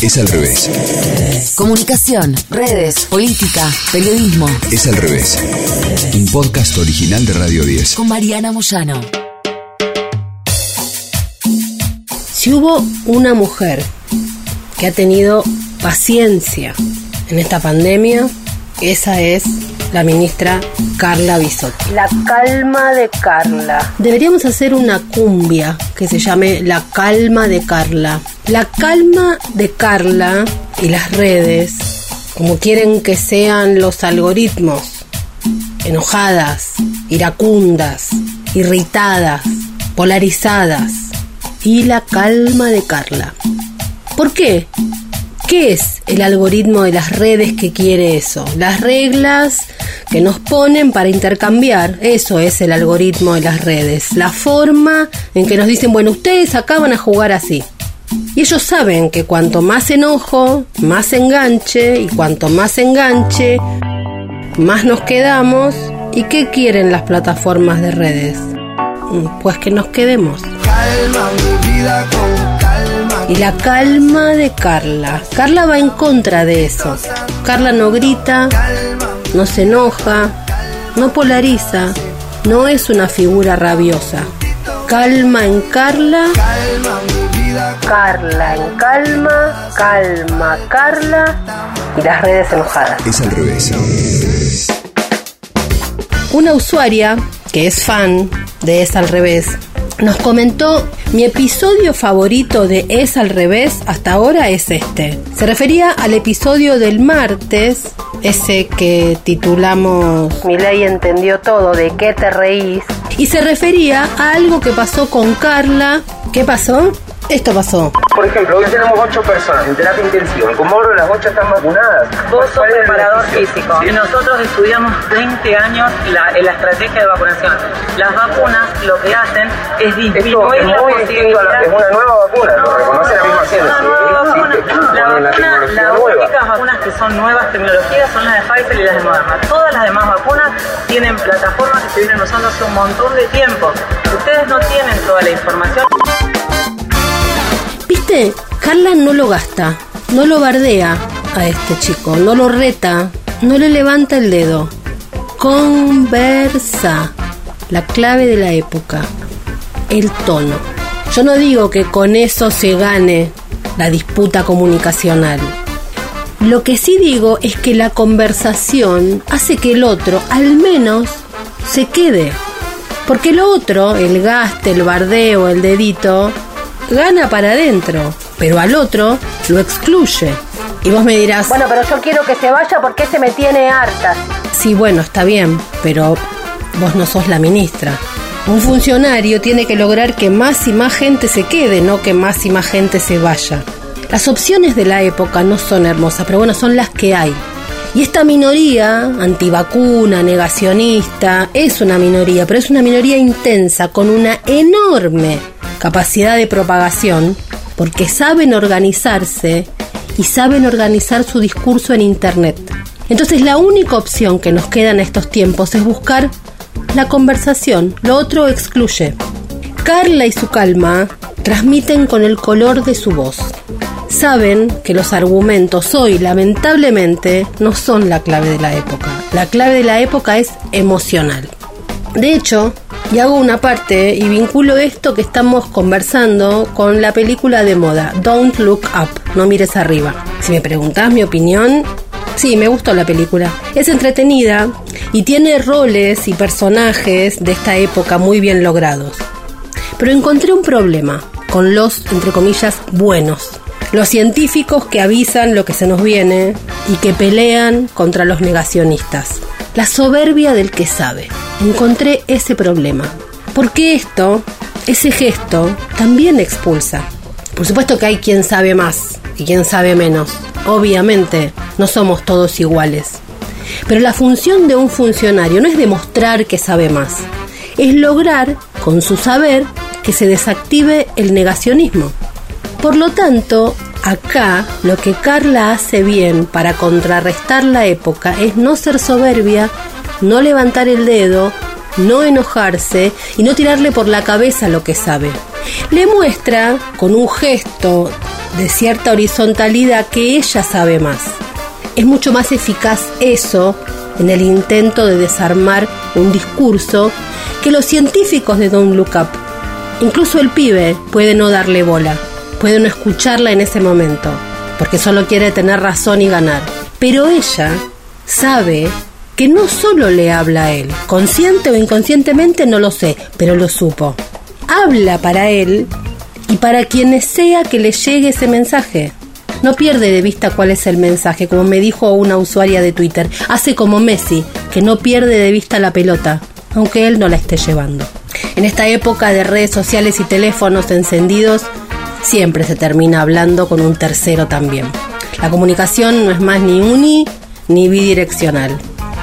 Es al revés. Comunicación, redes, política, periodismo. Es al revés. Un podcast original de Radio 10. Con Mariana Moyano. Si hubo una mujer que ha tenido paciencia en esta pandemia, esa es la ministra Carla Bisotti. La calma de Carla. Deberíamos hacer una cumbia que se llame La calma de Carla. La calma de Carla y las redes, como quieren que sean los algoritmos, enojadas, iracundas, irritadas, polarizadas, y la calma de Carla. ¿Por qué? ¿Qué es el algoritmo de las redes que quiere eso? Las reglas que nos ponen para intercambiar, eso es el algoritmo de las redes. La forma en que nos dicen, bueno, ustedes acá van a jugar así. Y ellos saben que cuanto más enojo, más enganche, y cuanto más enganche, más nos quedamos. ¿Y qué quieren las plataformas de redes? Pues que nos quedemos. Calma mi vida con y la calma de Carla. Carla va en contra de eso. Carla no grita, no se enoja, no polariza, no es una figura rabiosa. Calma en Carla. Carla en calma, calma Carla y las redes enojadas. Es al revés. Una usuaria que es fan de Es al revés nos comentó mi episodio favorito de Es al revés hasta ahora es este. Se refería al episodio del martes, ese que titulamos Mi ley entendió todo, de qué te reís. Y se refería a algo que pasó con Carla. ¿Qué pasó? Esto pasó. Por ejemplo, hoy tenemos ocho personas en terapia intensiva. En Comodoro las ocho están vacunadas. Vos sos preparador físico. Y nosotros estudiamos 20 años la, la estrategia de vacunación. Las vacunas lo que hacen es disminuir la posibilidad... Es una nueva vacuna, lo reconoce la misma ciencia. La vacuna, las únicas vacunas que son nuevas tecnologías son las de Pfizer y las de Moderna. Todas las demás vacunas tienen plataformas que se vienen usando hace un montón de tiempo. Ustedes no tienen toda la información. Carla no lo gasta, no lo bardea a este chico, no lo reta, no le levanta el dedo. Conversa, la clave de la época, el tono. Yo no digo que con eso se gane la disputa comunicacional. Lo que sí digo es que la conversación hace que el otro al menos se quede. Porque lo otro, el gaste, el bardeo, el dedito, gana para adentro, pero al otro lo excluye. Y vos me dirás, bueno, pero yo quiero que se vaya porque se me tiene harta. Sí, bueno, está bien, pero vos no sos la ministra. Un funcionario tiene que lograr que más y más gente se quede, no que más y más gente se vaya. Las opciones de la época no son hermosas, pero bueno, son las que hay. Y esta minoría, antivacuna, negacionista, es una minoría, pero es una minoría intensa, con una enorme capacidad de propagación, porque saben organizarse y saben organizar su discurso en Internet. Entonces la única opción que nos queda en estos tiempos es buscar la conversación, lo otro excluye. Carla y su calma transmiten con el color de su voz. Saben que los argumentos hoy, lamentablemente, no son la clave de la época. La clave de la época es emocional. De hecho, y hago una parte y vinculo esto que estamos conversando con la película de moda, Don't Look Up, no mires arriba. Si me preguntas mi opinión, sí, me gustó la película. Es entretenida y tiene roles y personajes de esta época muy bien logrados. Pero encontré un problema con los, entre comillas, buenos. Los científicos que avisan lo que se nos viene y que pelean contra los negacionistas. La soberbia del que sabe encontré ese problema. Porque esto, ese gesto, también expulsa. Por supuesto que hay quien sabe más y quien sabe menos. Obviamente, no somos todos iguales. Pero la función de un funcionario no es demostrar que sabe más, es lograr, con su saber, que se desactive el negacionismo. Por lo tanto, acá lo que Carla hace bien para contrarrestar la época es no ser soberbia no levantar el dedo, no enojarse y no tirarle por la cabeza lo que sabe. Le muestra con un gesto de cierta horizontalidad que ella sabe más. Es mucho más eficaz eso en el intento de desarmar un discurso que los científicos de Don't Look Up. Incluso el pibe puede no darle bola, puede no escucharla en ese momento, porque solo quiere tener razón y ganar. Pero ella sabe que no solo le habla a él, consciente o inconscientemente no lo sé, pero lo supo. Habla para él y para quienes sea que le llegue ese mensaje. No pierde de vista cuál es el mensaje, como me dijo una usuaria de Twitter. Hace como Messi, que no pierde de vista la pelota, aunque él no la esté llevando. En esta época de redes sociales y teléfonos encendidos, siempre se termina hablando con un tercero también. La comunicación no es más ni uni ni bidireccional.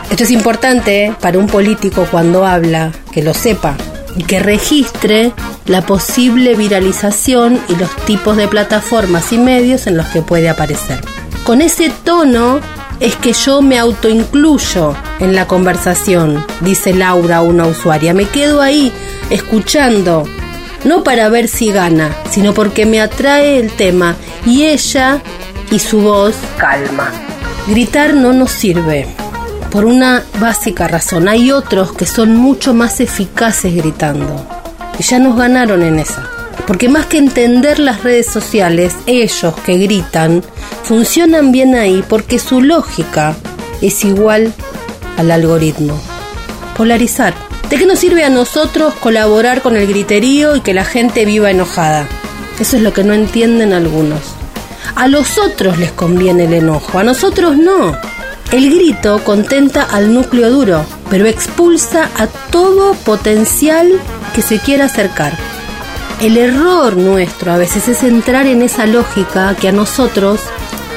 Esto es importante para un político cuando habla, que lo sepa y que registre la posible viralización y los tipos de plataformas y medios en los que puede aparecer. Con ese tono es que yo me autoincluyo en la conversación, dice Laura, una usuaria. Me quedo ahí escuchando, no para ver si gana, sino porque me atrae el tema y ella y su voz calma. Gritar no nos sirve. Por una básica razón, hay otros que son mucho más eficaces gritando. Y ya nos ganaron en esa. Porque más que entender las redes sociales, ellos que gritan funcionan bien ahí porque su lógica es igual al algoritmo. Polarizar. ¿De qué nos sirve a nosotros colaborar con el griterío y que la gente viva enojada? Eso es lo que no entienden algunos. A los otros les conviene el enojo, a nosotros no. El grito contenta al núcleo duro, pero expulsa a todo potencial que se quiera acercar. El error nuestro a veces es entrar en esa lógica que a nosotros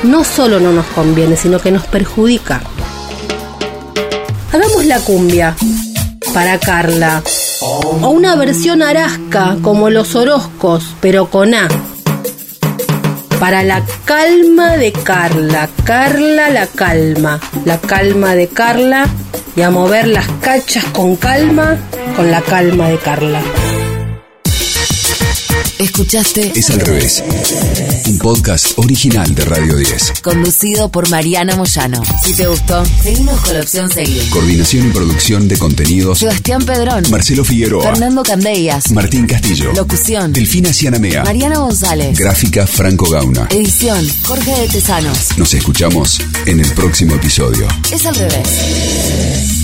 no solo no nos conviene, sino que nos perjudica. Hagamos la cumbia para Carla. O una versión arasca como los Orozcos, pero con A. Para la calma de Carla. Carla la calma. La calma de Carla. Y a mover las cachas con calma, con la calma de Carla. Escuchaste Es al revés. Un podcast original de Radio 10. conducido por Mariana Moyano. Si te gustó, seguimos con la opción seguir. Coordinación y producción de contenidos. Sebastián Pedrón, Marcelo Figueroa. Fernando Candellas, Martín Castillo. locución, Delfina Cianamea. Mariana González, Gráfica Franco Gauna. edición, Jorge de Tesanos. Nos escuchamos en el próximo episodio. Es al revés.